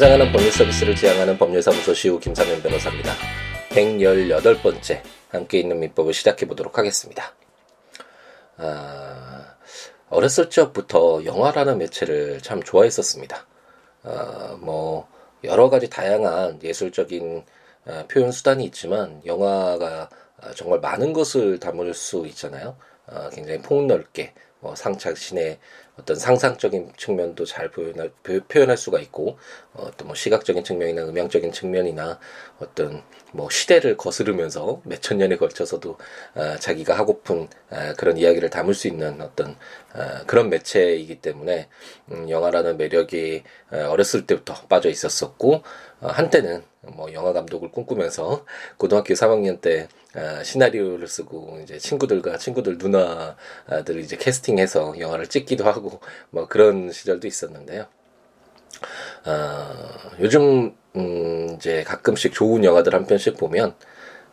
찾아가는 법률 서비스를 지향하는 법률사무소 시우 김사면 변호사입니다. 118번째 함께 있는 민법을 시작해 보도록 하겠습니다. 아, 어렸을 적부터 영화라는 매체를 참 좋아했었습니다. 아, 뭐 여러 가지 다양한 예술적인 아, 표현 수단이 있지만 영화가 정말 많은 것을 담을 수 있잖아요. 아, 굉장히 폭넓게 뭐 상착신의 어떤 상상적인 측면도 잘 표현할, 표현할 수가 있고 어, 떤 뭐 시각적인 측면이나 음향적인 측면이나 어떤 뭐 시대를 거스르면서 몇 천 년에 걸쳐서도 어, 자기가 하고픈 어, 그런 이야기를 담을 수 있는 어떤 어, 그런 매체이기 때문에 음, 영화라는 매력이 어, 어렸을 때부터 빠져 있었었고 어, 한때는 뭐 영화 감독을 꿈꾸면서 고등학교 3학년 때 아, 시나리오를 쓰고 이제 친구들과 친구들 누나들 이제 캐스팅해서 영화를 찍기도 하고 뭐 그런 시절도 있었는데요. 아, 요즘 음 이제 가끔씩 좋은 영화들 한 편씩 보면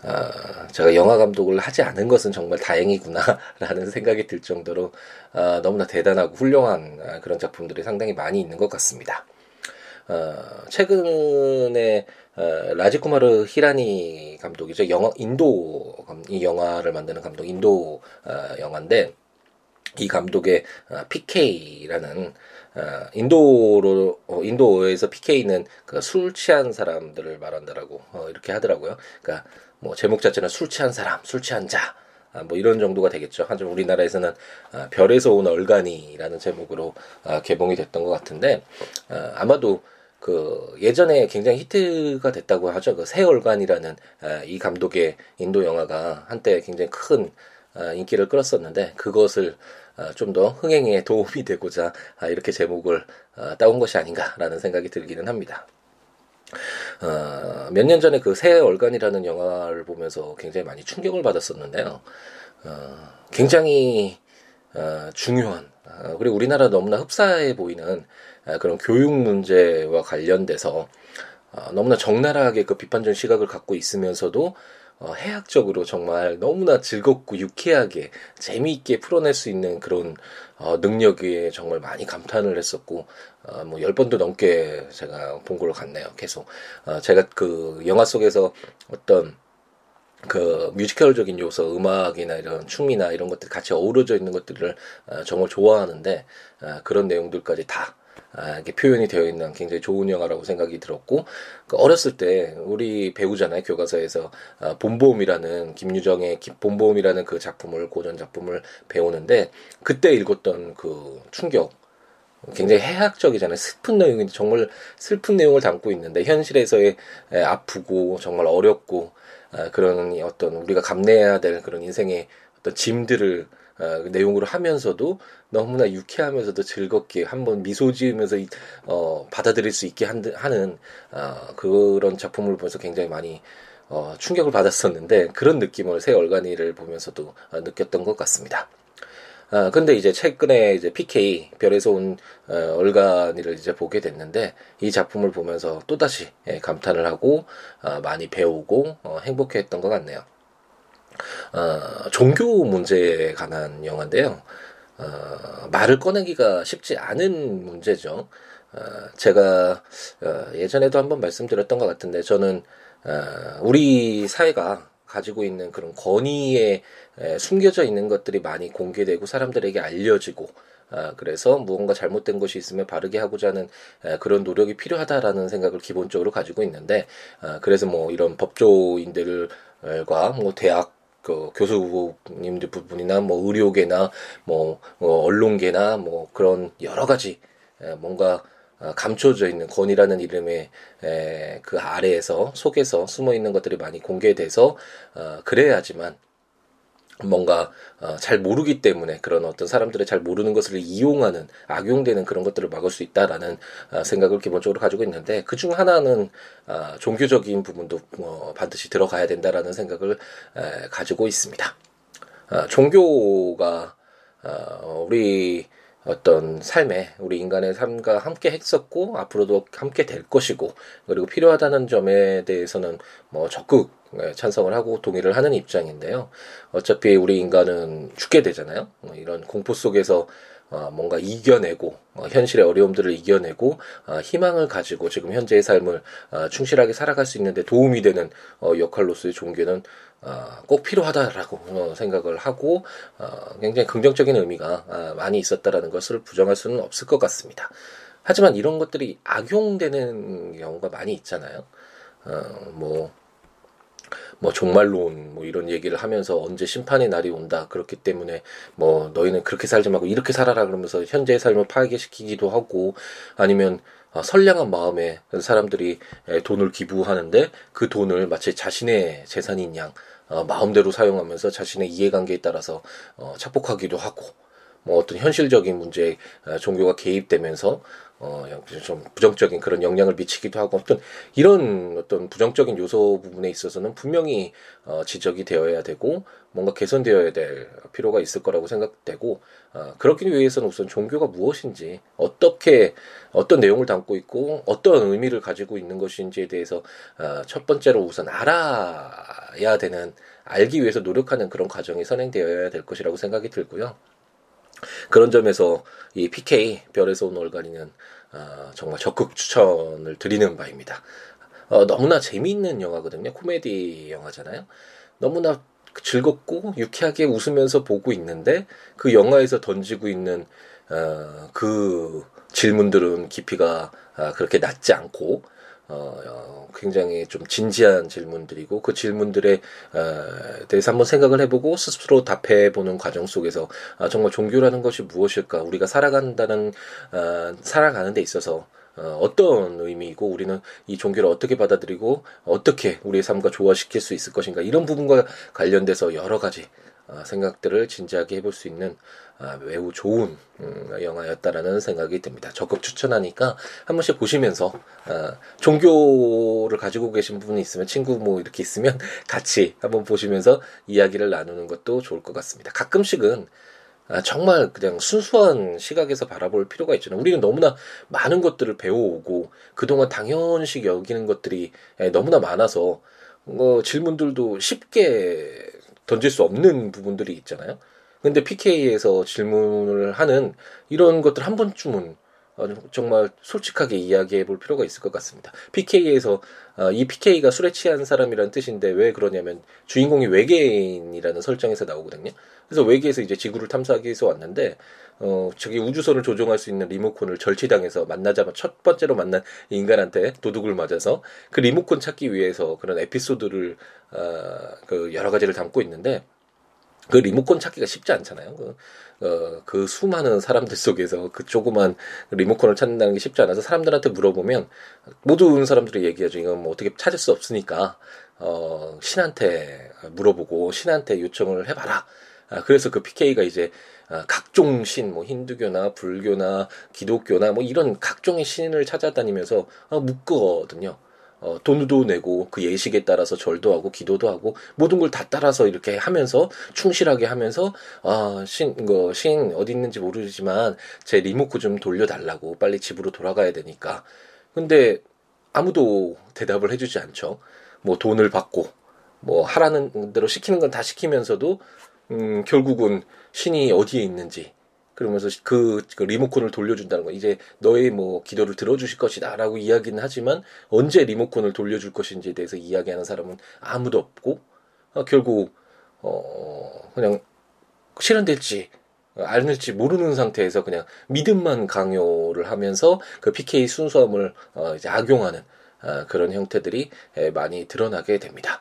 아, 제가 영화 감독을 하지 않은 것은 정말 다행이구나라는 생각이 들 정도로 아, 너무나 대단하고 훌륭한 아, 그런 작품들이 상당히 많이 있는 것 같습니다. 어, 최근에 어, 라지쿠마르 히라니 감독이죠. 영화 인도 이 영화를 만드는 감독 인도 어, 영화인데 이 감독의 어, PK라는 어, 인도로 어, 인도에서 PK는 그 술 취한 사람들을 말한다라고 어, 이렇게 하더라고요. 그러니까 뭐 제목 자체는 술 취한 사람, 술 취한 자. 아, 뭐 이런 정도가 되겠죠. 하지만 우리나라에서는 아, 별에서 온 얼간이라는 제목으로 아, 개봉이 됐던 것 같은데 아, 아마도 그 예전에 굉장히 히트가 됐다고 하죠. 그 새얼간이라는 아, 이 감독의 인도 영화가 한때 굉장히 큰 아, 인기를 끌었었는데 그것을 아, 좀 더 흥행에 도움이 되고자 이렇게 제목을 따온 것이 아닌가라는 생각이 들기는 합니다. 어, 몇 년 전에 그새 얼간이라는 영화를 보면서 굉장히 많이 충격을 받았었는데요. 어, 굉장히 어, 중요한 어, 그리고 우리나라 너무나 흡사해 보이는 아, 그런 교육 문제와 관련돼서 어, 너무나 적나라하게 그 비판적 시각을 갖고 있으면서도 어, 해학적으로 정말 너무나 즐겁고 유쾌하게 재미있게 풀어낼 수 있는 그런 어, 능력에 정말 많이 감탄을 했었고 어, 뭐열 번도 넘게 제가 본 걸로 같네요. 계속 어, 제가 그 영화 속에서 어떤 그 뮤지컬적인 요소, 음악이나 이런 춤이나 이런 것들 같이 어우러져 있는 것들을 어, 정말 좋아하는데 어, 그런 내용들까지 다 아, 이렇게 표현이 되어 있는 굉장히 좋은 영화라고 생각이 들었고 그 어렸을 때 우리 배우잖아요 교과서에서 아, 본보험이라는 김유정의 본보험이라는 그 작품을 고전 작품을 배우는데 그때 읽었던 그 충격 굉장히 해학적이잖아요. 슬픈 내용인데 정말 슬픈 내용을 담고 있는데 현실에서의 아프고 정말 어렵고 아, 그런 어떤 우리가 감내해야 될 그런 인생의 어떤 짐들을 어, 그 내용으로 하면서도 너무나 유쾌하면서도 즐겁게 한번 미소 지으면서 어, 받아들일 수 있게 한, 하는 어, 그런 작품을 보면서 굉장히 많이 어, 충격을 받았었는데 그런 느낌을 새 얼간이를 보면서도 어, 느꼈던 것 같습니다. 아, 근데 이제 최근에 이제 PK 별에서 온 어, 얼간이를 이제 보게 됐는데 이 작품을 보면서 또다시 예, 감탄을 하고 어, 많이 배우고 어, 행복해 했던 것 같네요. 어, 종교 문제에 관한 영화인데요. 어, 말을 꺼내기가 쉽지 않은 문제죠. 어, 제가 어, 예전에도 한번 말씀드렸던 것 같은데 저는 어, 우리 사회가 가지고 있는 그런 권위에 에, 숨겨져 있는 것들이 많이 공개되고 사람들에게 알려지고 아, 그래서 무언가 잘못된 것이 있으면 바르게 하고자 하는 에, 그런 노력이 필요하다라는 생각을 기본적으로 가지고 있는데 아, 그래서 뭐 이런 법조인들과 뭐 대학 그 교수님들 부분이나 뭐 의료계나 뭐, 뭐 언론계나 뭐 그런 여러 가지 뭔가 어, 감춰져 있는 권이라는 이름의 그 아래에서 속에서 숨어 있는 것들이 많이 공개돼서 어, 그래야지만 뭔가 어, 잘 모르기 때문에 그런 어떤 사람들의 잘 모르는 것을 이용하는 악용되는 그런 것들을 막을 수 있다라는 어, 생각을 기본적으로 가지고 있는데 그중 하나는 어, 종교적인 부분도 어, 반드시 들어가야 된다라는 생각을 에, 가지고 있습니다. 어, 종교가 어, 우리 어떤 삶에 우리 인간의 삶과 함께 했었고 앞으로도 함께 될 것이고 그리고 필요하다는 점에 대해서는 뭐 적극 예, 찬성을 하고 동의를 하는 입장인데요. 어차피 우리 인간은 죽게 되잖아요. 뭐 이런 공포 속에서 어, 뭔가 이겨내고 어, 현실의 어려움들을 이겨내고 어, 희망을 가지고 지금 현재의 삶을 어, 충실하게 살아갈 수 있는데 도움이 되는 어, 역할로서의 종교는 어, 꼭 필요하다라고 어, 생각을 하고 어, 굉장히 긍정적인 의미가 어, 많이 있었다라는 것을 부정할 수는 없을 것 같습니다. 하지만 이런 것들이 악용되는 경우가 많이 있잖아요. 어, 뭐, 뭐 종말론 뭐 이런 얘기를 하면서 언제 심판의 날이 온다. 그렇기 때문에 뭐 너희는 그렇게 살지 말고 이렇게 살아라 그러면서 현재의 삶을 파괴시키기도 하고 아니면 어, 선량한 마음에 사람들이 돈을 기부하는데 그 돈을 마치 자신의 재산인 양 어, 마음대로 사용하면서 자신의 이해관계에 따라서 어, 착복하기도 하고 뭐 어떤 현실적인 문제에 어, 종교가 개입되면서 어, 좀 부정적인 그런 영향을 미치기도 하고 어떤 이런 어떤 부정적인 요소 부분에 있어서는 분명히 어, 지적이 되어야 되고 뭔가 개선되어야 될 필요가 있을 거라고 생각되고 어, 그렇기 위해서는 우선 종교가 무엇인지 어떻게 어떤 내용을 담고 있고 어떤 의미를 가지고 있는 것인지에 대해서 어, 첫 번째로 우선 알아야 되는 알기 위해서 노력하는 그런 과정이 선행되어야 될 것이라고 생각이 들고요. 그런 점에서 이 PK 별에서 온 얼간이는 어, 정말 적극 추천을 드리는 바입니다. 어, 너무나 재미있는 영화거든요. 코미디 영화잖아요. 너무나 즐겁고 유쾌하게 웃으면서 보고 있는데 그 영화에서 던지고 있는 어, 그 질문들은 깊이가 아, 그렇게 낮지 않고 어, 어, 굉장히 좀 진지한 질문들이고 그 질문들에 어, 대해서 한번 생각을 해보고 스스로 답해보는 과정 속에서 아, 정말 종교라는 것이 무엇일까? 우리가 살아간다는 어, 살아가는 데 있어서 어, 어떤 의미이고 우리는 이 종교를 어떻게 받아들이고 어떻게 우리의 삶과 조화시킬 수 있을 것인가? 이런 부분과 관련돼서 여러 가지 어, 생각들을 진지하게 해볼 수 있는 아, 매우 좋은 음, 영화였다라는 생각이 듭니다. 적극 추천하니까 한 번씩 보시면서 아, 종교를 가지고 계신 분이 있으면 친구 뭐 이렇게 있으면 같이 한번 보시면서 이야기를 나누는 것도 좋을 것 같습니다. 가끔씩은 아, 정말 그냥 순수한 시각에서 바라볼 필요가 있잖아요. 우리는 너무나 많은 것들을 배워오고 그동안 당연시 여기는 것들이 너무나 많아서 뭐 질문들도 쉽게 던질 수 없는 부분들이 있잖아요. 근데 PK에서 질문을 하는 이런 것들 한 번쯤은 어, 정말 솔직하게 이야기해 볼 필요가 있을 것 같습니다. PK에서 어, 이 PK가 술에 취한 사람이라는 뜻인데 왜 그러냐면 주인공이 외계인이라는 설정에서 나오거든요. 그래서 외계에서 이제 지구를 탐사하기 위해서 왔는데 어 저기 우주선을 조종할 수 있는 리모컨을 절취당해서 만나자마자 첫 번째로 만난 인간한테 도둑을 맞아서 그 리모컨 찾기 위해서 그런 에피소드를 어 그 여러 가지를 담고 있는데 그 리모컨 찾기가 쉽지 않잖아요. 그, 어, 그 수많은 사람들 속에서 그 조그만 리모컨을 찾는다는 게 쉽지 않아서 사람들한테 물어보면 모든 사람들이 얘기하죠. 이건 뭐 어떻게 찾을 수 없으니까, 어, 신한테 물어보고 신한테 요청을 해봐라. 아, 그래서 그 PK가 이제 아, 각종 신, 뭐 힌두교나 불교나 기독교나 뭐 이런 각종의 신을 찾아다니면서 아, 묶거든요. 어, 돈도 내고 그 예식에 따라서 절도 하고 기도도 하고 모든 걸 다 따라서 이렇게 하면서 충실하게 하면서 아, 신, 거, 신 어디 있는지 모르지만 제 리모컨 좀 돌려달라고 빨리 집으로 돌아가야 되니까. 근데 아무도 대답을 해주지 않죠. 뭐 돈을 받고 뭐 하라는 대로 시키는 건 다 시키면서도 음, 결국은 신이 어디에 있는지 그러면서 그, 그 리모컨을 돌려준다는 거 이제 너의 뭐 기도를 들어주실 것이다라고 이야기는 하지만 언제 리모컨을 돌려줄 것인지에 대해서 이야기하는 사람은 아무도 없고 어, 결국 어 그냥 실현될지 알을지 모르는 상태에서 그냥 믿음만 강요를 하면서 그 PK 순수함을 어 이제 악용하는 어 그런 형태들이 많이 드러나게 됩니다.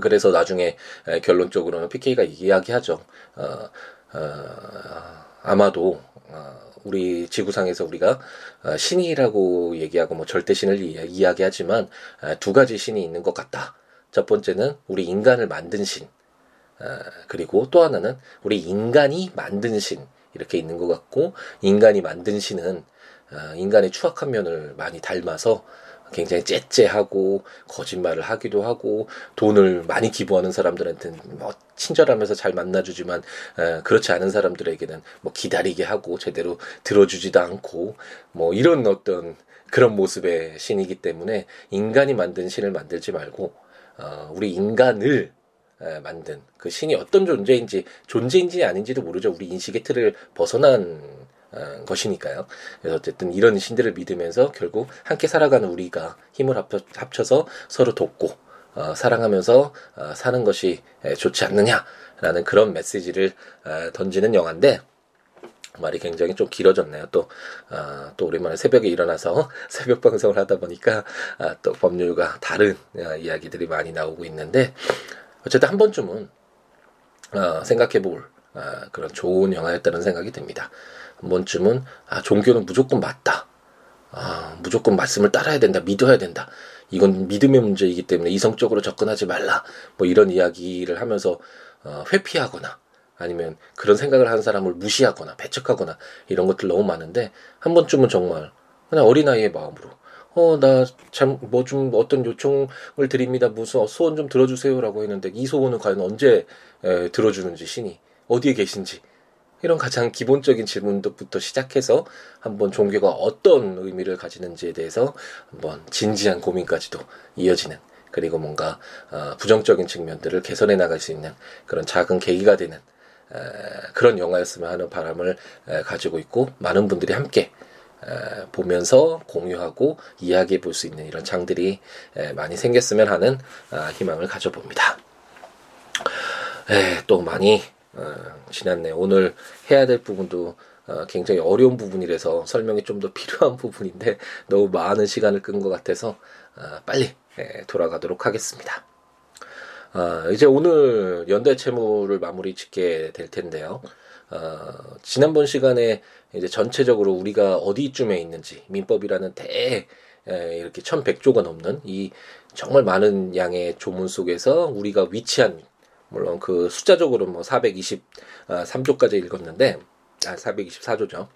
그래서 나중에 결론적으로는 PK가 이야기하죠. 어, 어, 아마도 어, 우리 지구상에서 우리가 어, 신이라고 얘기하고 뭐 절대 신을 이야기하지만 어, 두 가지 신이 있는 것 같다. 첫 번째는 우리 인간을 만든 신, 그리고 또 하나는 우리 인간이 만든 신 이렇게 있는 것 같고 인간이 만든 신은 인간의 추악한 면을 많이 닮아서 굉장히 째째하고 거짓말을 하기도 하고 돈을 많이 기부하는 사람들한테는 뭐 친절하면서 잘 만나주지만 에, 그렇지 않은 사람들에게는 뭐 기다리게 하고 제대로 들어주지도 않고 뭐 이런 어떤 그런 모습의 신이기 때문에 인간이 만든 신을 만들지 말고 어, 우리 인간을 만든 그 신이 어떤 존재인지 존재인지 아닌지도 모르죠. 우리 인식의 틀을 벗어난 어, 것이니까요. 그래서 어쨌든 이런 신들을 믿으면서 결국 함께 살아가는 우리가 힘을 합쳐, 서 서로 돕고 어, 사랑하면서 어, 사는 것이 좋지 않느냐라는 그런 메시지를 어, 던지는 영화인데 말이 굉장히 좀 길어졌네요. 또, 아, 또 오랜만에 새벽에 일어나서 새벽 방송을 하다 보니까 아, 또 법률과 다른 아, 이야기들이 많이 나오고 있는데 어쨌든 한 번쯤은 아, 생각해 볼 아, 그런 좋은 영화였다는 생각이 듭니다. 한 번쯤은 아, 종교는 무조건 맞다. 아, 무조건 말씀을 따라야 된다. 믿어야 된다. 이건 믿음의 문제이기 때문에 이성적으로 접근하지 말라. 뭐 이런 이야기를 하면서 어, 회피하거나 아니면 그런 생각을 하는 사람을 무시하거나 배척하거나 이런 것들 너무 많은데 한 번쯤은 정말 그냥 어린아이의 마음으로 어 나 참 뭐 좀 어떤 요청을 드립니다 무슨 소원 좀 들어주세요라고 했는데 이 소원은 과연 언제 에, 들어주는지 신이 어디에 계신지 이런 가장 기본적인 질문부터 시작해서 한번 종교가 어떤 의미를 가지는지에 대해서 한번 진지한 고민까지도 이어지는 그리고 뭔가 어, 부정적인 측면들을 개선해 나갈 수 있는 그런 작은 계기가 되는 그런 영화였으면 하는 바람을 가지고 있고 많은 분들이 함께 보면서 공유하고 이야기해 볼 수 있는 이런 장들이 많이 생겼으면 하는 아, 희망을 가져봅니다. 또 많이 어, 지났네. 오늘 해야 될 부분도 어, 굉장히 어려운 부분이라서 설명이 좀 더 필요한 부분인데 너무 많은 시간을 끈 것 같아서 어, 빨리 돌아가도록 하겠습니다. 어, 이제 오늘 연대 채무를 마무리 짓게 될 텐데요. 어, 지난번 시간에 이제 전체적으로 우리가 어디쯤에 있는지 민법이라는 대 에, 이렇게 1100조가 넘는 이 정말 많은 양의 조문 속에서 우리가 위치한 물론 그 숫자적으로 뭐 423조까지 읽었는데 아 424조죠.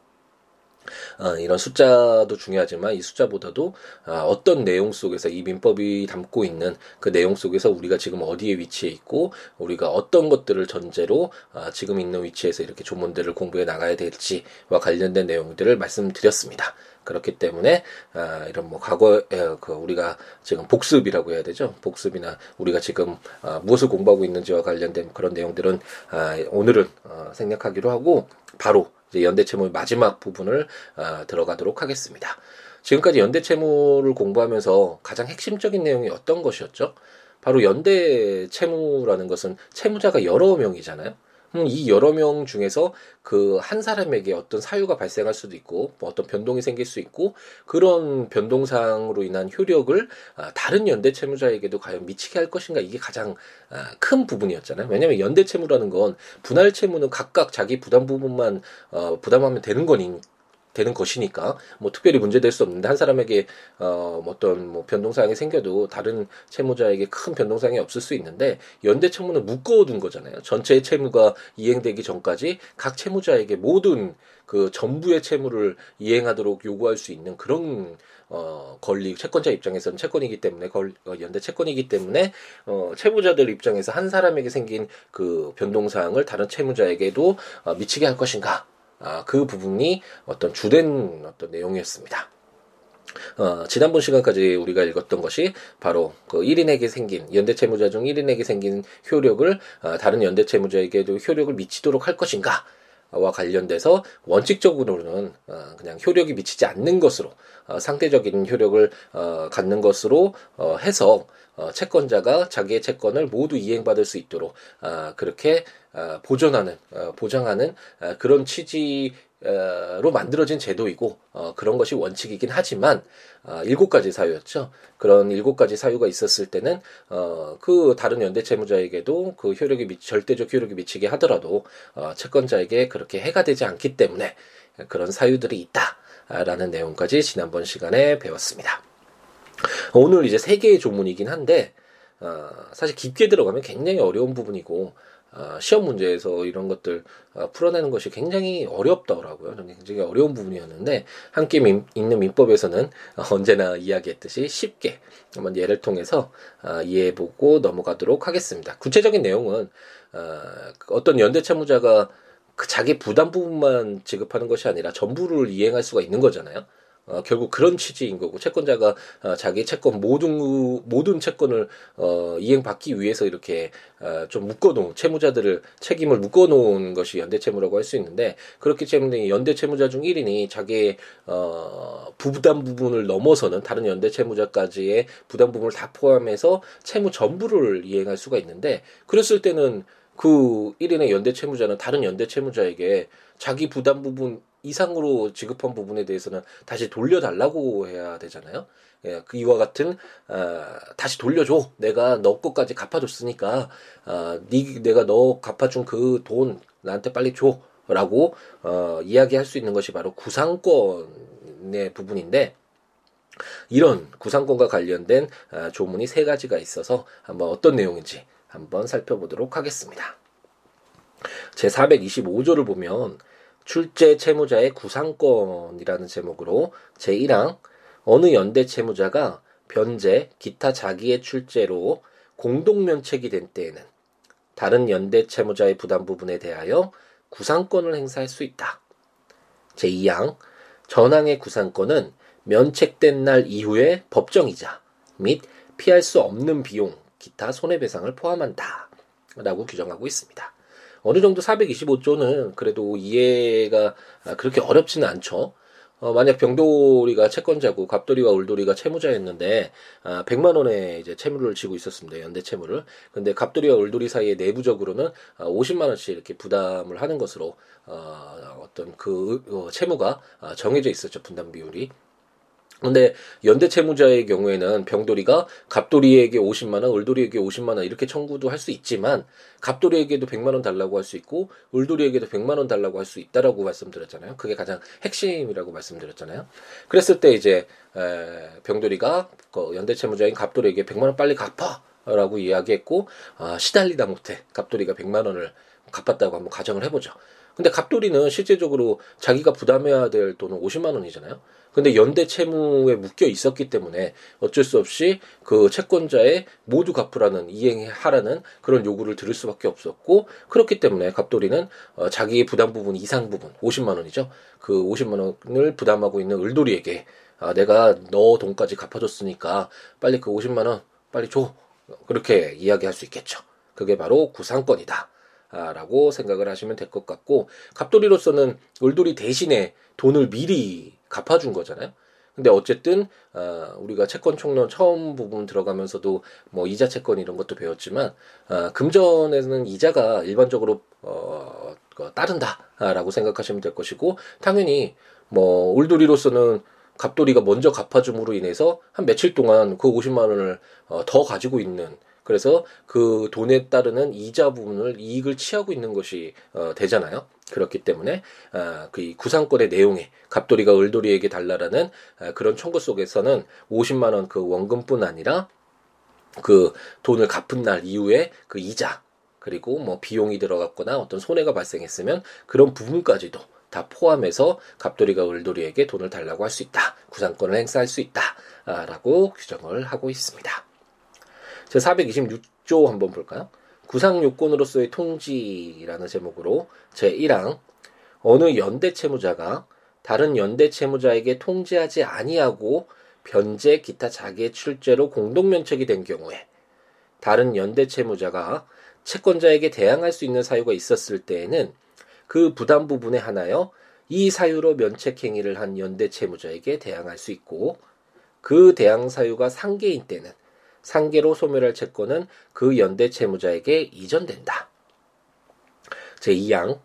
어, 이런 숫자도 중요하지만 이 숫자보다도 아, 어떤 내용 속에서 이 민법이 담고 있는 그 내용 속에서 우리가 지금 어디에 위치해 있고 우리가 어떤 것들을 전제로 아, 지금 있는 위치에서 이렇게 조문들을 공부해 나가야 될지와 관련된 내용들을 말씀드렸습니다. 그렇기 때문에 아, 이런 뭐 과거에 그 우리가 지금 복습이라고 해야 되죠. 복습이나 우리가 지금 아, 무엇을 공부하고 있는지와 관련된 그런 내용들은 아, 오늘은 어, 생략하기로 하고 바로 이제 연대채무 마지막 부분을 어, 들어가도록 하겠습니다. 지금까지 연대채무를 공부하면서 가장 핵심적인 내용이 어떤 것이었죠? 바로 연대채무라는 것은 채무자가 여러 명이잖아요. 음, 이 여러 명 중에서 그 한 사람에게 어떤 사유가 발생할 수도 있고 뭐 어떤 변동이 생길 수 있고 그런 변동상으로 인한 효력을 아, 다른 연대 채무자에게도 과연 미치게 할 것인가 이게 가장 아, 큰 부분이었잖아요. 왜냐하면 연대 채무라는 건 분할 채무는 각각 자기 부담 부분만 어, 부담하면 되는 거니 되는 것이니까 뭐 특별히 문제될 수 없는데 한 사람에게 어뭐 어떤 뭐 변동사항이 생겨도 다른 채무자에게 큰 변동사항이 없을 수 있는데 연대 채무는 묶어둔 거잖아요. 전체의 채무가 이행되기 전까지 각 채무자에게 모든 그 전부의 채무를 이행하도록 요구할 수 있는 그런 어 권리 채권자 입장에서는 채권이기 때문에 걸, 어, 연대 채권이기 때문에 어 채무자들 입장에서 한 사람에게 생긴 그 변동사항을 다른 채무자에게도 어, 미치게 할 것인가 아, 그 부분이 어떤 주된 어떤 내용이었습니다. 어, 지난번 시간까지 우리가 읽었던 것이 바로 그 1인에게 생긴 연대 채무자 중 1인에게 생긴 효력을 어, 다른 연대 채무자에게도 효력을 미치도록 할 것인가 와 관련돼서 원칙적으로는 어, 그냥 효력이 미치지 않는 것으로 어, 상대적인 효력을 어, 갖는 것으로 어, 해서 어, 채권자가 자기의 채권을 모두 이행받을 수 있도록 어, 그렇게 어, 보존하는 어, 보장하는 어, 그런 취지 로 만들어진 제도이고 어, 그런 것이 원칙이긴 하지만 어, 일곱 가지 사유였죠. 그런 일곱 가지 사유가 있었을 때는 어, 그 다른 연대 채무자에게도 그 효력이 미, 절대적 효력이 미치게 하더라도 어, 채권자에게 그렇게 해가 되지 않기 때문에 그런 사유들이 있다라는 내용까지 지난번 시간에 배웠습니다. 오늘 이제 세 개의 조문이긴 한데 어, 사실 깊게 들어가면 굉장히 어려운 부분이고 어, 시험 문제에서 이런 것들 어, 풀어내는 것이 굉장히 어렵더라고요. 굉장히 어려운 부분이었는데 함께 민, 있는 민법에서는 언제나 이야기했듯이 쉽게 한번 예를 통해서 어, 이해해보고 넘어가도록 하겠습니다. 구체적인 내용은 어, 어떤 연대 채무자가 그 자기 부담 부분만 지급하는 것이 아니라 전부를 이행할 수가 있는 거잖아요. 어, 결국 그런 취지인 거고 채권자가 어, 자기 채권 모든 모든 채권을 어, 이행받기 위해서 이렇게 어, 좀 묶어놓은 채무자들을 책임을 묶어놓은 것이 연대채무라고 할 수 있는데 그렇기 때문에 연대채무자 중 1인이 자기의 어, 부담 부분을 넘어서는 다른 연대채무자까지의 부담 부분을 다 포함해서 채무 전부를 이행할 수가 있는데 그랬을 때는 그 1인의 연대채무자는 다른 연대채무자에게 자기 부담 부분 이상으로 지급한 부분에 대해서는 다시 돌려달라고 해야 되잖아요. 예, 그 이와 같은 어, 다시 돌려줘. 내가 너 것까지 갚아줬으니까 어, 네 내가 너 갚아준 그 돈 나한테 빨리 줘 라고 어, 이야기할 수 있는 것이 바로 구상권의 부분인데 이런 구상권과 관련된 어, 조문이 세 가지가 있어서 한번 어떤 내용인지 한번 살펴보도록 하겠습니다. 제 425조를 보면 출제 채무자의 구상권이라는 제목으로 제1항 어느 연대 채무자가 변제, 기타 자기의 출제로 공동면책이 된 때에는 다른 연대 채무자의 부담 부분에 대하여 구상권을 행사할 수 있다. 제2항 전항의 구상권은 면책된 날 이후의 법정이자 및 피할 수 없는 비용, 기타 손해배상을 포함한다. 라고 규정하고 있습니다. 어느 정도 425조는 그래도 이해가 그렇게 어렵지는 않죠. 어, 만약 병돌이가 채권자고 갑돌이와 울돌이가 채무자였는데 아, 100만 원의 이제 채무를 지고 있었습니다. 연대 채무를. 근데 갑돌이와 울돌이 사이에 내부적으로는 아, 50만 원씩 이렇게 부담을 하는 것으로 어, 어떤 그 어, 채무가 아, 정해져 있었죠. 분담 비율이. 근데 연대 채무자의 경우에는 병돌이가 갑돌이에게 50만 원, 을돌이에게 50만 원 이렇게 청구도 할 수 있지만 갑돌이에게도 100만 원 달라고 할 수 있고 을돌이에게도 100만 원 달라고 할 수 있다라고 말씀드렸잖아요. 그게 가장 핵심이라고 말씀드렸잖아요. 그랬을 때 이제 에, 병돌이가 그 연대 채무자인 갑돌이에게 100만 원 빨리 갚아라고 이야기했고 아, 시달리다 못해 갑돌이가 100만 원을 갚았다고 한번 가정을 해보죠. 근데 갑돌이는 실제적으로 자기가 부담해야 될 돈은 50만 원이잖아요. 근데 연대 채무에 묶여 있었기 때문에 어쩔 수 없이 그 채권자의 모두 갚으라는 이행하라는 그런 요구를 들을 수밖에 없었고 그렇기 때문에 갑돌이는 어, 자기의 부담 부분 이상 부분 50만 원이죠. 그 50만 원을 부담하고 있는 을돌이에게 아, 내가 너 돈까지 갚아줬으니까 빨리 그 50만 원 빨리 줘. 그렇게 이야기할 수 있겠죠. 그게 바로 구상권이다. 라고 생각을 하시면 될 것 같고 갑돌이로서는 을돌이 대신에 돈을 미리 갚아준 거잖아요. 근데 어쨌든 어, 우리가 채권 총론 처음 부분 들어가면서도 뭐 이자 채권 이런 것도 배웠지만 어, 금전에는 이자가 일반적으로 어, 어, 따른다라고 생각하시면 될 것이고 당연히 뭐 울돌이로서는 갑돌이가 먼저 갚아줌으로 인해서 한 며칠 동안 그 50만 원을 어, 더 가지고 있는 그래서 그 돈에 따르는 이자 부분을 이익을 취하고 있는 것이 어, 되잖아요. 그렇기 때문에 아, 그 구상권의 내용에 갑돌이가 을돌이에게 달라라는 아, 그런 청구 속에서는 50만 원 그 원금뿐 아니라 그 돈을 갚은 날 이후에 그 이자 그리고 뭐 비용이 들어갔거나 어떤 손해가 발생했으면 그런 부분까지도 다 포함해서 갑돌이가 을돌이에게 돈을 달라고 할 수 있다. 구상권을 행사할 수 있다 라고 규정을 하고 있습니다. 제 426조 한번 볼까요? 구상 요건으로서의 통지라는 제목으로 제 1항 어느 연대 채무자가 다른 연대 채무자에게 통지하지 아니하고 변제 기타 자기의 출제로 공동 면책이 된 경우에 다른 연대 채무자가 채권자에게 대항할 수 있는 사유가 있었을 때에는 그 부담 부분에 하나여 이 사유로 면책 행위를 한 연대 채무자에게 대항할 수 있고 그 대항 사유가 상계인 때는 상계로 소멸할 채권은 그 연대 채무자에게 이전된다. 제2항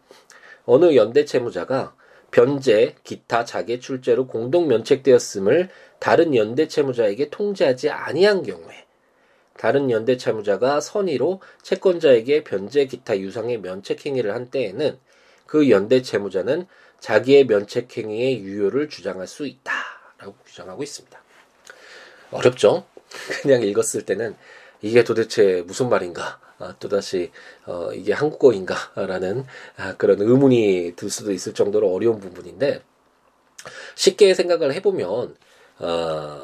어느 연대 채무자가 변제, 기타 자계 출제로 공동 면책되었음을 다른 연대 채무자에게 통지하지 아니한 경우에 다른 연대 채무자가 선의로 채권자에게 변제 기타 유상의 면책 행위를 한 때에는 그 연대 채무자는 자기의 면책 행위의 유효를 주장할 수 있다라고 규정하고 있습니다. 어렵죠? 그냥 읽었을 때는 이게 도대체 무슨 말인가? 아, 또다시 어, 이게 한국어인가라는 아, 그런 의문이 들 수도 있을 정도로 어려운 부분인데 쉽게 생각을 해보면 어,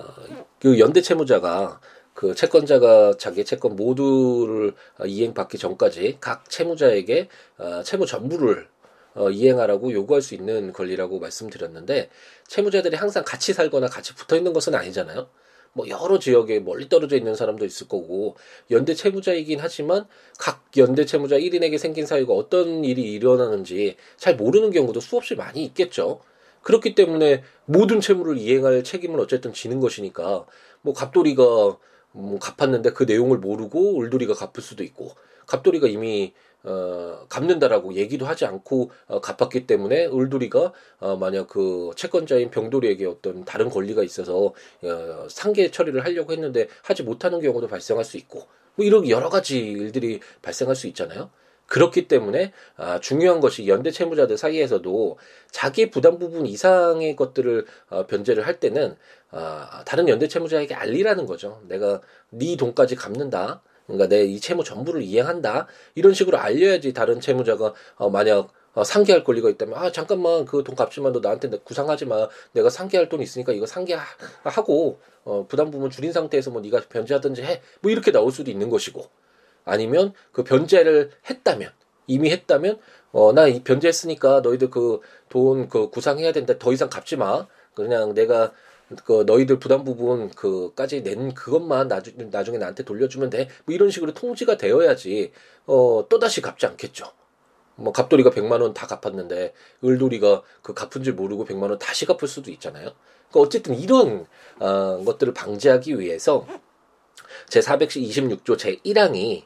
그 연대 채무자가 그 채권자가 자기 채권 모두를 이행받기 전까지 각 채무자에게 어, 채무 전부를 어, 이행하라고 요구할 수 있는 권리라고 말씀드렸는데 채무자들이 항상 같이 살거나 같이 붙어 있는 것은 아니잖아요. 뭐 여러 지역에 멀리 떨어져 있는 사람도 있을 거고 연대 채무자이긴 하지만 각 연대 채무자 1인에게 생긴 사유가 어떤 일이 일어나는지 잘 모르는 경우도 수없이 많이 있겠죠. 그렇기 때문에 모든 채무를 이행할 책임은 어쨌든 지는 것이니까 뭐 갑돌이가 뭐 갚았는데 그 내용을 모르고 울돌이가 갚을 수도 있고 갑돌이가 이미 어, 갚는다라고 얘기도 하지 않고 어, 갚았기 때문에 을돌이가 어, 만약 그 채권자인 병돌이에게 어떤 다른 권리가 있어서 어, 상계 처리를 하려고 했는데 하지 못하는 경우도 발생할 수 있고 뭐 이런 여러 가지 일들이 발생할 수 있잖아요. 그렇기 때문에 아, 중요한 것이 연대 채무자들 사이에서도 자기 부담 부분 이상의 것들을 어, 변제를 할 때는 아, 다른 연대 채무자에게 알리라는 거죠. 내가 네 돈까지 갚는다. 그러니까 내 이 채무 전부를 이행한다. 이런 식으로 알려야지 다른 채무자가 어, 만약 어, 상계할 권리가 있다면 아 잠깐만 그 돈 갚지만 너 나한테 구상하지 마. 내가 상계할 돈 있으니까 이거 상계하고 어, 부담 부분 줄인 상태에서 뭐 네가 변제하든지 해. 뭐 이렇게 나올 수도 있는 것이고. 아니면 그 변제를 했다면 이미 했다면 어 나 이 변제했으니까 너희들 그 돈그 그 구상해야 된다. 더 이상 갚지 마. 그냥 내가 그 너희들 부담 부분 그까지 낸 그것만 나중 나중에 나한테 돌려주면 돼. 뭐 이런 식으로 통지가 되어야지 어또 다시 갚지 않겠죠. 뭐 갑돌이가 100만 원 다 갚았는데 을돌이가 그 갚은 줄 모르고 100만 원 다시 갚을 수도 있잖아요. 그러니까 어쨌든 이런 어, 것들을 방지하기 위해서 제 426조 제 1항이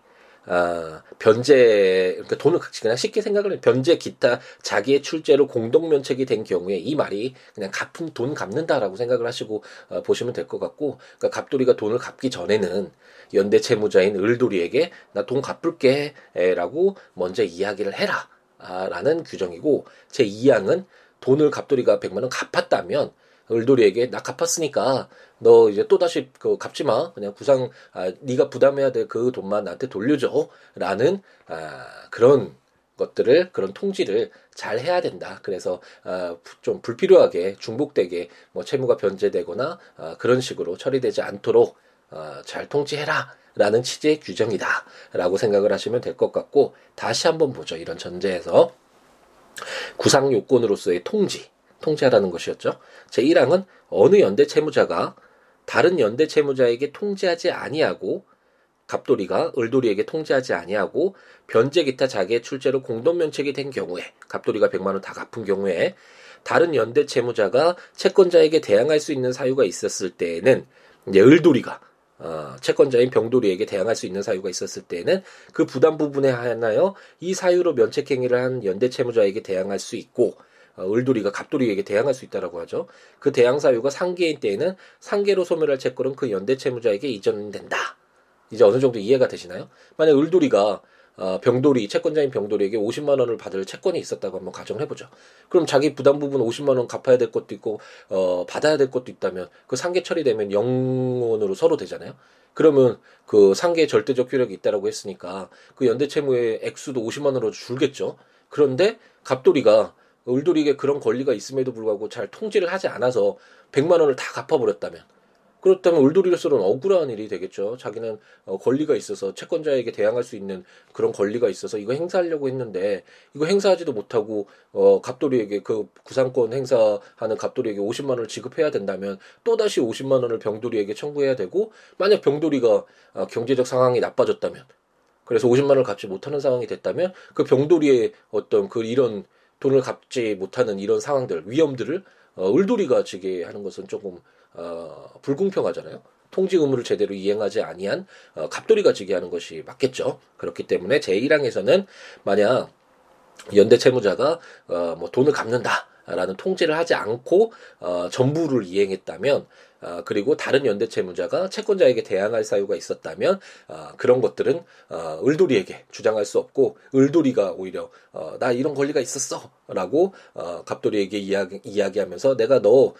아, 변제, 그러니까 돈을 그냥 쉽게 생각을 해. 변제 기타 자기의 출제로 공동 면책이 된 경우에 이 말이 그냥 갚은 돈 갚는다라고 생각을 하시고 어, 보시면 될 것 같고, 그러니까 갑돌이가 돈을 갚기 전에는 연대 채무자인 을돌이에게 나 돈 갚을게 라고 먼저 이야기를 해라. 아, 라는 규정이고, 제 2항은 돈을 갑돌이가 100만 원 갚았다면 을돌이에게 나 갚았으니까 너 이제 또 다시 그 갚지 마 그냥 구상 아 네가 부담해야 될 그 돈만 나한테 돌려줘라는 아 그런 것들을 그런 통지를 잘 해야 된다. 그래서 아, 좀 불필요하게 중복되게 뭐 채무가 변제되거나 아, 그런 식으로 처리되지 않도록 아, 잘 통지해라. 라는 취지의 규정이다. 라고 생각을 하시면 될 것 같고, 다시 한번 보죠. 이런 전제에서. 구상 요건으로서의 통지. 통지하라는 것이었죠. 제1항은 어느 연대 채무자가 다른 연대 채무자에게 통지하지 아니하고 갑돌이가 을돌이에게 통지하지 아니하고 변제 기타 자기의 출제로 공동 면책이 된 경우에 갑돌이가 100만 원 다 갚은 경우에 다른 연대 채무자가 채권자에게 대항할 수 있는 사유가 있었을 때에는 이제 을돌이가 어, 채권자인 병돌이에게 대항할 수 있는 사유가 있었을 때에는 그 부담 부분에 한하여 이 사유로 면책행위를 한 연대 채무자에게 대항할 수 있고 어, 을돌이가 갑돌이에게 대항할 수 있다라고 하죠. 그 대항 사유가 상계인 때에는 상계로 소멸할 채권은 그 연대 채무자에게 이전된다. 이제 어느 정도 이해가 되시나요? 만약 을돌이가 어, 병돌이 채권자인 병돌이에게 50만 원을 받을 채권이 있었다고 한번 가정을 해보죠. 그럼 자기 부담 부분 50만 원 갚아야 될 것도 있고 어, 받아야 될 것도 있다면 그 상계 처리되면 영원으로 서로 되잖아요. 그러면 그 상계에 절대적 효력이 있다라고 했으니까 그 연대 채무의 액수도 50만 원으로 줄겠죠. 그런데 갑돌이가 을돌이에게 그런 권리가 있음에도 불구하고 잘 통지를 하지 않아서 100만 원을 다 갚아버렸다면 그렇다면 을돌이로서는 억울한 일이 되겠죠. 자기는 어, 권리가 있어서 채권자에게 대항할 수 있는 그런 권리가 있어서 이거 행사하려고 했는데 이거 행사하지도 못하고 어 갑돌이에게 그 구상권 행사하는 갑돌이에게 50만 원을 지급해야 된다면 또 다시 50만 원을 병돌이에게 청구해야 되고 만약 병돌이가 어, 경제적 상황이 나빠졌다면 그래서 50만 원을 갚지 못하는 상황이 됐다면 그 병돌이의 어떤 그 이런 돈을 갚지 못하는 이런 상황들, 위험들을 어, 을돌이가 지게 하는 것은 조금 어, 불공평하잖아요. 통지 의무를 제대로 이행하지 아니한 어, 갑돌이가 지게 하는 것이 맞겠죠. 그렇기 때문에 제1항에서는 만약 연대 채무자가 어, 뭐 돈을 갚는다 라는 통지를 하지 않고 어, 전부를 이행했다면 어, 그리고 다른 연대 채무자가 채권자에게 대항할 사유가 있었다면 어, 그런 것들은 어, 을돌이에게 주장할 수 없고 을돌이가 오히려 어, 나 이런 권리가 있었어라고 어, 갑돌이에게 이야기, 이야기하면서 내가 너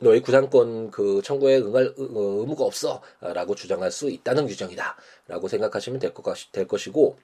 너의 구상권 그 청구에 응할 의무가 없어라고 주장할 수 있다는 규정이다라고 생각하시면 될, 것, 될 것이고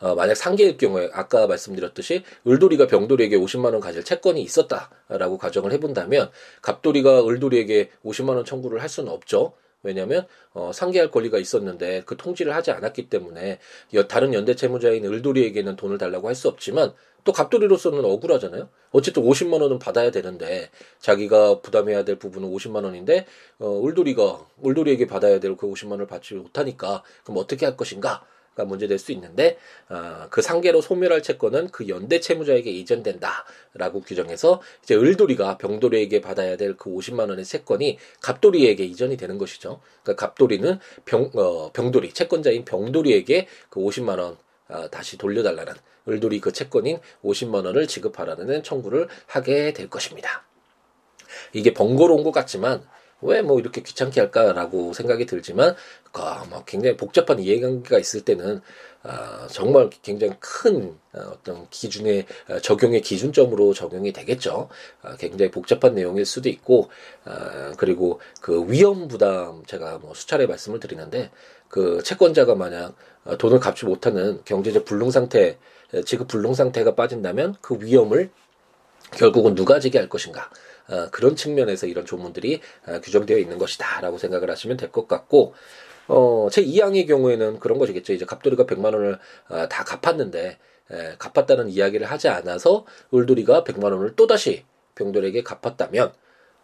어, 만약 상계일 경우에 아까 말씀드렸듯이 을돌이가 병돌이에게 50만 원 가질 채권이 있었다라고 가정을 해본다면 갑돌이가 을돌이에게 50만 원 청구를 할 수는 없죠. 왜냐하면 어, 상계할 권리가 있었는데 그 통지를 하지 않았기 때문에 여, 다른 연대 채무자인 을돌이에게는 돈을 달라고 할 수 없지만 또 갑돌이로서는 억울하잖아요. 어쨌든 50만 원은 받아야 되는데 자기가 부담해야 될 부분은 50만 원인데 어, 을돌이가 을돌이에게 받아야 될 그 50만 원을 받지 못하니까 그럼 어떻게 할 것인가? 가 문제될 수 있는데 어, 그 상계로 소멸할 채권은 그 연대 채무자에게 이전된다라고 규정해서 이제 을돌이가 병돌이에게 받아야 될 그 50만 원의 채권이 갑돌이에게 이전이 되는 것이죠. 그러니까 갑돌이는 병 어, 병돌이 채권자인 병돌이에게 그 50만 원 어, 다시 돌려달라는 을돌이 그 채권인 50만 원을 지급하라는 청구를 하게 될 것입니다. 이게 번거로운 것 같지만 왜 뭐 이렇게 귀찮게 할까라고 생각이 들지만 뭐 굉장히 복잡한 이해관계가 있을 때는 아, 정말 굉장히 큰 어, 어떤 기준의 어, 적용의 기준점으로 적용이 되겠죠. 아, 굉장히 복잡한 내용일 수도 있고 아, 그리고 그 위험 부담 제가 뭐 수차례 말씀을 드리는데 그 채권자가 만약 어, 돈을 갚지 못하는 경제적 불능 상태 지급 불능 상태가 빠진다면 그 위험을 결국은 누가 지게 할 것인가 어, 그런 측면에서 이런 조문들이 어, 규정되어 있는 것이다라고 생각을 하시면 될 것 같고 어, 제 2항의 경우에는 그런 것이겠죠. 이제 갑돌이가 100만 원을 어, 다 갚았는데 에, 갚았다는 이야기를 하지 않아서 을돌이가 100만 원을 또다시 병돌에게 갚았다면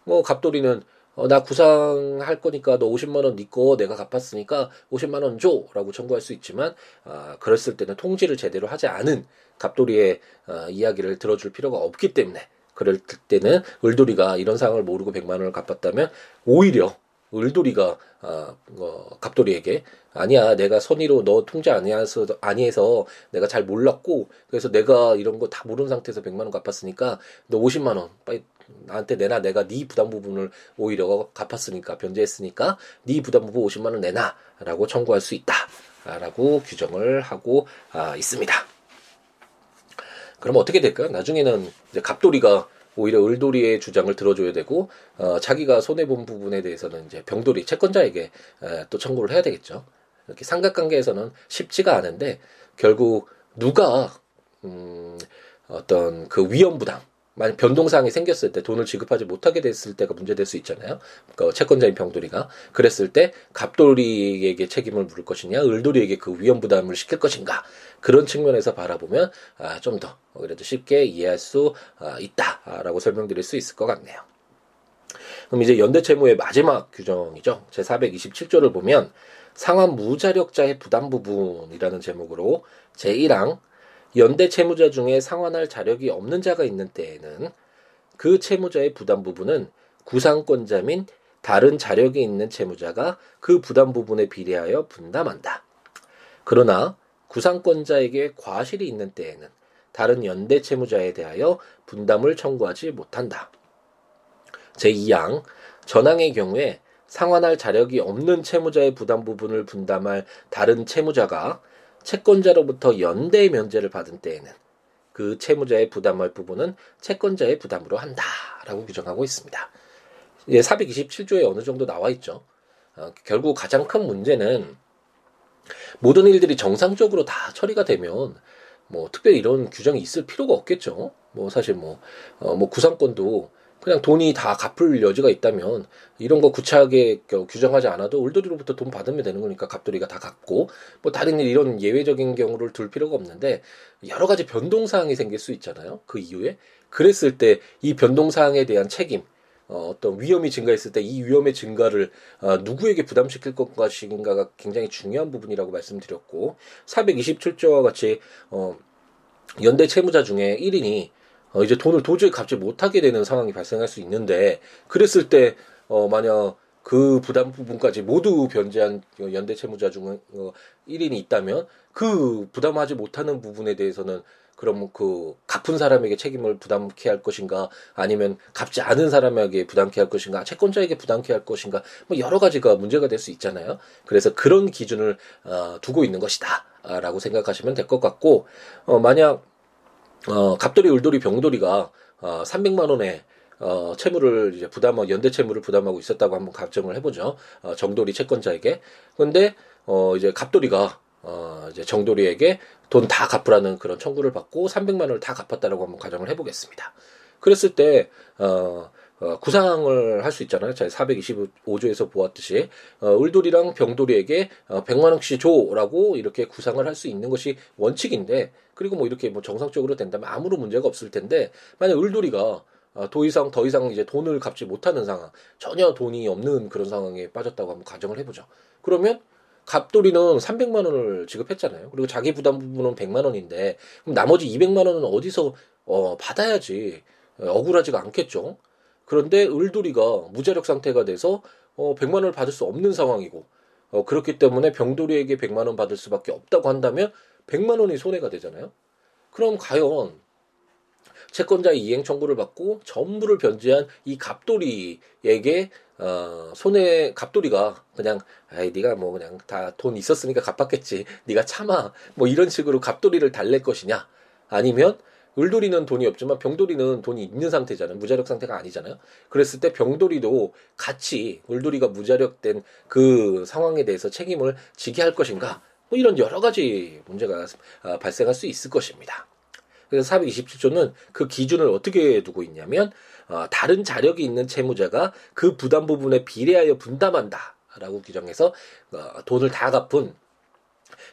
뭐 갑돌이는 어, 나 구상할 거니까 너 50만 원네 내가 갚았으니까 50만 원 줘라고 청구할 수 있지만 아, 그랬을 때는 통지를 제대로 하지 않은 갑돌이의 어, 이야기를 들어줄 필요가 없기 때문에 그럴 때는 을돌이가 이런 상황을 모르고 100만 원을 갚았다면 오히려 을돌이가 아, 어, 갑돌이에게 아니야 내가 선의로 너 통제 아니해서 아니해서 내가 잘 몰랐고 그래서 내가 이런 거 다 모르는 상태에서 100만 원 갚았으니까 너 50만 원 빨리 나한테 내놔. 내가 네 부담 부분을 오히려 갚았으니까 변제했으니까 네 부담 부분 50만 원 내놔라고 청구할 수 있다라고 규정을 하고 아, 있습니다. 그럼 어떻게 될까요? 나중에는 이제 갑돌이가 오히려 을돌이의 주장을 들어줘야 되고 어, 자기가 손해 본 부분에 대해서는 이제 병돌이 채권자에게 에, 또 청구를 해야 되겠죠. 이렇게 삼각관계에서는 쉽지가 않은데 결국 누가 음, 어떤 그 위험 부담 만약 변동사항이 생겼을 때 돈을 지급하지 못하게 됐을 때가 문제될 수 있잖아요. 그 채권자인 병돌이가 그랬을 때 갑돌이에게 책임을 물을 것이냐, 을돌이에게 그 위험 부담을 시킬 것인가 그런 측면에서 바라보면 아, 좀 더 그래도 쉽게 이해할 수 아, 있다라고 설명드릴 수 있을 것 같네요. 그럼 이제 연대채무의 마지막 규정이죠. 제 427조를 보면 상환 무자력자의 부담 부분이라는 제목으로 제1항 연대 채무자 중에 상환할 자력이 없는 자가 있는 때에는 그 채무자의 부담 부분은 구상권자 및 다른 자력이 있는 채무자가 그 부담 부분에 비례하여 분담한다. 그러나 구상권자에게 과실이 있는 때에는 다른 연대 채무자에 대하여 분담을 청구하지 못한다. 제2항 전항의 경우에 상환할 자력이 없는 채무자의 부담 부분을 분담할 다른 채무자가 채권자로부터 연대 면제를 받은 때에는 그 채무자의 부담할 부분은 채권자의 부담으로 한다라고 규정하고 있습니다. 예, 427조에 어느 정도 나와 있죠. 어, 결국 가장 큰 문제는 모든 일들이 정상적으로 다 처리가 되면 뭐 특별히 이런 규정이 있을 필요가 없겠죠. 뭐 사실 뭐, 어, 뭐 구상권도 그냥 돈이 다 갚을 여지가 있다면 이런 거 구차하게 규정하지 않아도 울돌이로부터 돈 받으면 되는 거니까 갑돌이가 다 갚고 뭐 다른 일 이런 예외적인 경우를 둘 필요가 없는데 여러 가지 변동 사항이 생길 수 있잖아요. 그 이후에 그랬을 때 이 변동 사항에 대한 책임 어, 어떤 위험이 증가했을 때 이 위험의 증가를 어, 누구에게 부담시킬 것인가가 굉장히 중요한 부분이라고 말씀드렸고 427조와 같이 어, 연대 채무자 중에 1인이 어, 이제 돈을 도저히 갚지 못하게 되는 상황이 발생할 수 있는데 그랬을 때 어, 만약 그 부담 부분까지 모두 변제한 연대 채무자 중 어, 1인이 있다면 그 부담하지 못하는 부분에 대해서는 그럼 그 갚은 사람에게 책임을 부담케 할 것인가? 아니면 갚지 않은 사람에게 부담케 할 것인가? 채권자에게 부담케 할 것인가? 뭐 여러 가지가 문제가 될 수 있잖아요. 그래서 그런 기준을 어, 두고 있는 것이다라고 생각하시면 될 것 같고 어, 만약 어, 갑돌이, 을돌이, 병돌이가 어, 300만 원의 어, 채무를 이제 부담하고 연대 채무를 부담하고 있었다고 한번 가정을 해보죠. 어, 정돌이 채권자에게. 근데 어, 이제 갑돌이가 어, 이제 정돌이에게 돈 다 갚으라는 그런 청구를 받고 300만 원을 다 갚았다라고 한번 가정을 해보겠습니다. 그랬을 때 어, 어, 구상을 할 수 있잖아요. 자, 425조에서 보았듯이 어, 을돌이랑 병돌이에게 어, 100만 원씩 줘라고 이렇게 구상을 할 수 있는 것이 원칙인데 그리고 뭐 이렇게 뭐 정상적으로 된다면 아무런 문제가 없을 텐데 만약 을돌이가 어, 더 이상 더 이상 이제 돈을 갚지 못하는 상황, 전혀 돈이 없는 그런 상황에 빠졌다고 한번 가정을 해보죠. 그러면 갑돌이는 300만 원을 지급했잖아요. 그리고 자기 부담 부분은 100만 원인데 그럼 나머지 200만 원은 어디서 어, 받아야지 어, 억울하지가 않겠죠. 그런데 을돌이가 무자력 상태가 돼서 어, 100만 원을 받을 수 없는 상황이고 어, 그렇기 때문에 병돌이에게 100만 원 받을 수밖에 없다고 한다면 100만 원이 손해가 되잖아요. 그럼 과연 채권자의 이행 청구를 받고 전부를 변제한 이 갑돌이에게 어, 손해 갑돌이가 그냥 아이 네가 뭐 그냥 다 돈 있었으니까 갚았겠지. 네가 참아. 뭐 이런 식으로 갑돌이를 달랠 것이냐? 아니면 을돌이는 돈이 없지만 병돌이는 돈이 있는 상태잖아요. 무자력 상태가 아니잖아요. 그랬을 때 병돌이도 같이 을돌이가 무자력된 그 상황에 대해서 책임을 지게 할 것인가? 뭐 이런 여러 가지 문제가 아, 발생할 수 있을 것입니다. 그래서 427조는 그 기준을 어떻게 두고 있냐면 어, 다른 자력이 있는 채무자가 그 부담 부분에 비례하여 분담한다라고 규정해서 어, 돈을 다 갚은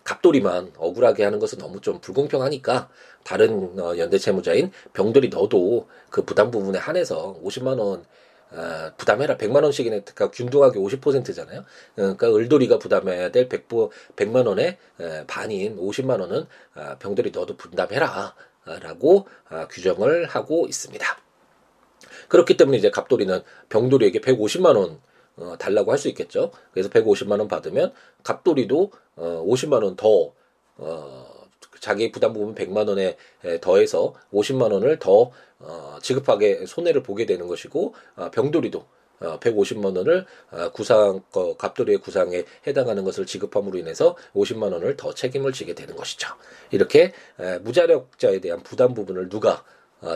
갑돌이만 억울하게 하는 것은 너무 좀 불공평하니까 다른 어, 연대 채무자인 병돌이 너도 그 부담 부분에 한해서 50만 원 어, 부담해라. 100만 원씩이네. 그러니까 균등하게 50%잖아요. 그러니까 을돌이가 부담해야 될 100, 100만 원의 에, 반인 50만 원은 어, 병돌이 너도 분담해라. 라고 어, 규정을 하고 있습니다. 그렇기 때문에 이제 갑돌이는 병돌이에게 150만 원 어, 달라고 할 수 있겠죠. 그래서 150만 원 받으면 갑돌이도 어, 50만 원더 어, 자기 부담 부분 100만 원에 더해서 50만 원을 더 어, 지급하게 손해를 보게 되는 것이고 어, 병돌이도 어, 150만 원을 어, 구상 어, 갑돌이의 구상에 해당하는 것을 지급함으로 인해서 50만 원을 더 책임을 지게 되는 것이죠. 이렇게 에, 무자력자에 대한 부담 부분을 누가 어,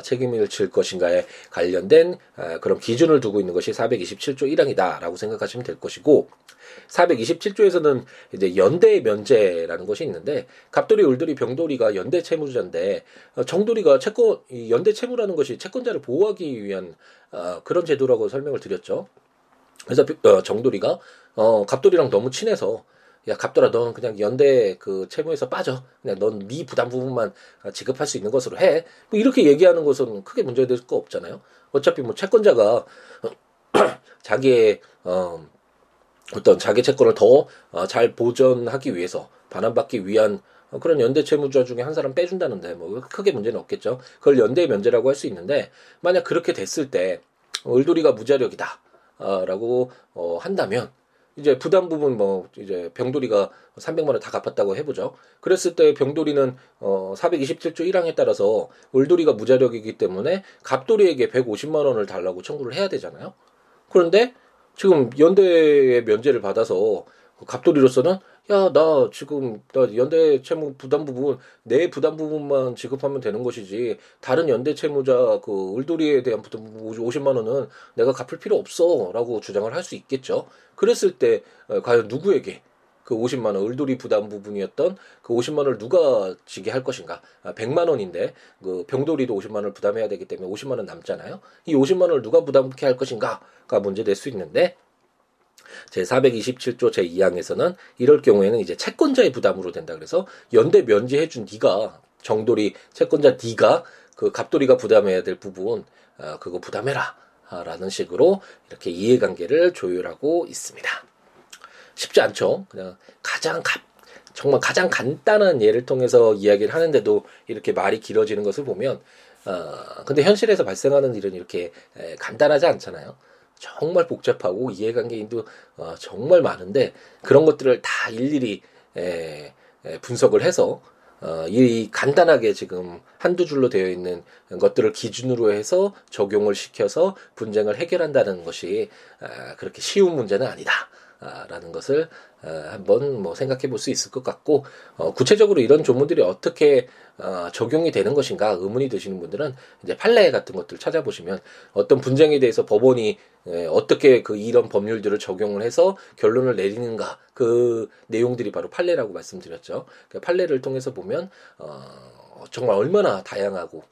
책임을 질 것인가에 관련된 어, 그런 기준을 두고 있는 것이 427조 1항이다라고 생각하시면 될 것이고 427조에서는 이제 연대 면제라는 것이 있는데 갑돌이, 울돌이, 병돌이가 연대 채무자인데 어, 정돌이가 채권 연대 채무라는 것이 채권자를 보호하기 위한 어, 그런 제도라고 설명을 드렸죠. 그래서 어, 정돌이가 어, 갑돌이랑 너무 친해서 야 갑돌아 넌 그냥 연대 그 채무에서 빠져. 그냥 넌 네 부담 부분만 지급할 수 있는 것으로 해 뭐 이렇게 얘기하는 것은 크게 문제될 거 없잖아요. 어차피 뭐 채권자가 자기의 어 어떤 자기 채권을 더잘 어, 보전하기 위해서 반환받기 위한 그런 연대 채무자 중에 한 사람 빼준다는데 뭐 크게 문제는 없겠죠. 그걸 연대 면제라고 할 수 있는데 만약 그렇게 됐을 때 을돌이가 무자력이다라고 어, 한다면 이제 부담 부분 뭐 이제 병돌이가 300만 원 다 갚았다고 해보죠. 그랬을 때 병돌이는 어 427조 1항에 따라서 을돌이가 무자력이기 때문에 갑돌이에게 150만 원을 달라고 청구를 해야 되잖아요. 그런데 지금 연대의 면제를 받아서 갑돌이로서는 야 나 지금 나 연대 채무 부담 부분 내 부담 부분만 지급하면 되는 것이지 다른 연대 채무자 그 을돌이에 대한 부담 50만 원은 내가 갚을 필요 없어 라고 주장을 할 수 있겠죠. 그랬을 때 어, 과연 누구에게 그 50만 원 을돌이 부담 부분이었던 그 50만 원을 누가 지게 할 것인가? 아, 100만 원인데 그 병돌이도 50만 원을 부담해야 되기 때문에 50만 원 남잖아요. 이 50만 원을 누가 부담케 할 것인가가 문제 될 수 있는데 제 427조 제 2항에서는 이럴 경우에는 이제 채권자의 부담으로 된다 그래서 연대 면제해 준 네가 정돌이 채권자 네가 그 갑돌이가 부담해야 될 부분 어, 그거 부담해라 라는 식으로 이렇게 이해관계를 조율하고 있습니다. 쉽지 않죠. 그냥 가장 가, 정말 가장 간단한 예를 통해서 이야기를 하는데도 이렇게 말이 길어지는 것을 보면 어 근데 현실에서 발생하는 일은 이렇게 에, 간단하지 않잖아요. 정말 복잡하고 이해관계인도 어, 정말 많은데 그런 것들을 다 일일이 에, 에, 분석을 해서 어, 이 간단하게 지금 한두 줄로 되어 있는 것들을 기준으로 해서 적용을 시켜서 분쟁을 해결한다는 것이 아, 그렇게 쉬운 문제는 아니다. 라는 것을 어, 한번 뭐 생각해 볼 수 있을 것 같고 어, 구체적으로 이런 조문들이 어떻게 어, 적용이 되는 것인가 의문이 드시는 분들은 이제 판례 같은 것들 찾아보시면 어떤 분쟁에 대해서 법원이 에, 어떻게 그 이런 법률들을 적용을 해서 결론을 내리는가 그 내용들이 바로 판례라고 말씀드렸죠. 그 판례를 통해서 보면 어, 정말 얼마나 다양하고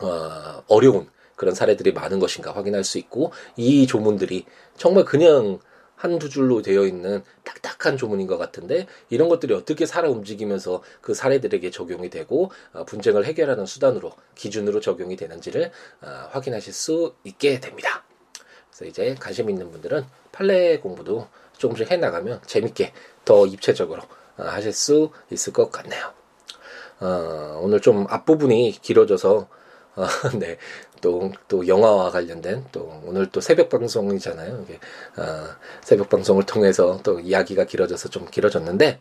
어, 어려운 그런 사례들이 많은 것인가 확인할 수 있고 이 조문들이 정말 그냥 한두 줄로 되어 있는 딱딱한 조문인 것 같은데 이런 것들이 어떻게 살아 움직이면서 그 사례들에게 적용이 되고 어, 분쟁을 해결하는 수단으로 기준으로 적용이 되는지를 어, 확인하실 수 있게 됩니다. 그래서 이제 관심 있는 분들은 판례 공부도 조금씩 해 나가면 재밌게 더 입체적으로 어, 하실 수 있을 것 같네요. 어, 오늘 좀 앞부분이 길어져서 어, 네. 또, 또 영화와 관련된 또 오늘 또 새벽 방송이잖아요. 이게, 어, 새벽 방송을 통해서 또 이야기가 길어져서 좀 길어졌는데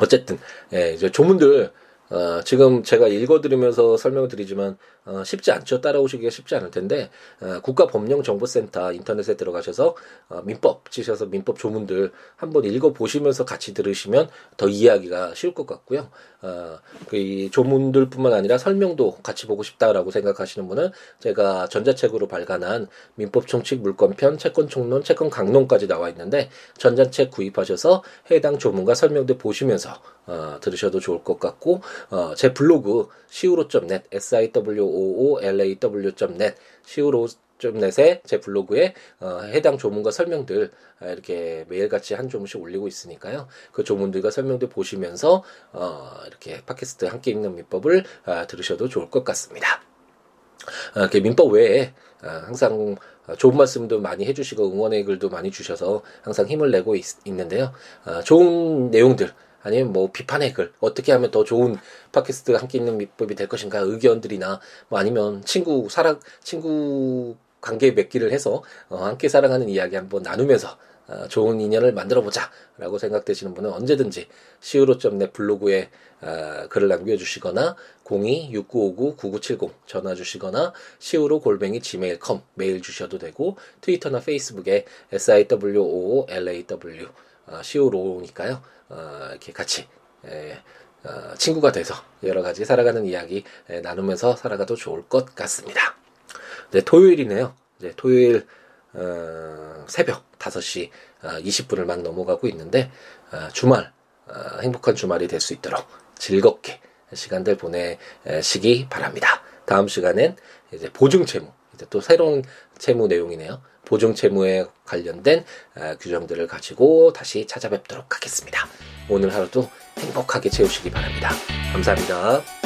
어쨌든 예, 이제 조문들 어, 지금 제가 읽어드리면서 설명을 드리지만 어, 쉽지 않죠. 따라오시기가 쉽지 않을 텐데 어, 국가법령정보센터 인터넷에 들어가셔서 어, 민법 치셔서 민법 조문들 한번 읽어보시면서 같이 들으시면 더 이해하기가 쉬울 것 같고요. 어, 그이 조문들뿐만 아니라 설명도 같이 보고 싶다라고 생각하시는 분은 제가 전자책으로 발간한 민법 총칙 물권편 채권 총론 채권 강론까지 나와 있는데 전자책 구입하셔서 해당 조문과 설명들 보시면서 어, 들으셔도 좋을 것 같고 어, 제 블로그 siwo.net siwoolaw.net siwo.net에 제 블로그에 어, 해당 조문과 설명들 어, 이렇게 매일같이 한 조문씩 올리고 있으니까요. 그 조문들과 설명들 보시면서 어, 이렇게 팟캐스트 함께 읽는 민법을 어, 들으셔도 좋을 것 같습니다. 어, 이렇게 민법 외에 어, 항상 좋은 말씀도 많이 해주시고 응원의 글도 많이 주셔서 항상 힘을 내고 있, 는데요 좋은 내용들 아니면 뭐 비판의 글 어떻게 하면 더 좋은 팟캐스트가 함께 있는 민법이 될 것인가 의견들이나 뭐 아니면 친구 사랑 친구 관계 맺기를 해서 어, 함께 사랑하는 이야기 한번 나누면서 어, 좋은 인연을 만들어 보자라고 생각되시는 분은 언제든지 시우로.net 블로그에 어, 글을 남겨주시거나 02-6959-9970 전화 주시거나 시우로 골뱅이 gmail.com 메일 주셔도 되고 트위터나 페이스북에 siwoolaw 어, 시우로니까요. 어, 이렇게 같이 에, 어, 친구가 돼서 여러 가지 살아가는 이야기 에, 나누면서 살아가도 좋을 것 같습니다. 네, 토요일이네요. 이제 토요일 어, 새벽 5시 어, 20분을 막 넘어가고 있는데 어, 주말 어, 행복한 주말이 될 수 있도록 즐겁게 시간들 보내시기 바랍니다. 다음 시간엔 이제 보증 채무 이제 또 새로운 채무 내용이네요. 보증 채무에 관련된 어, 규정들을 가지고 다시 찾아뵙도록 하겠습니다. 오늘 하루도 행복하게 채우시기 바랍니다. 감사합니다.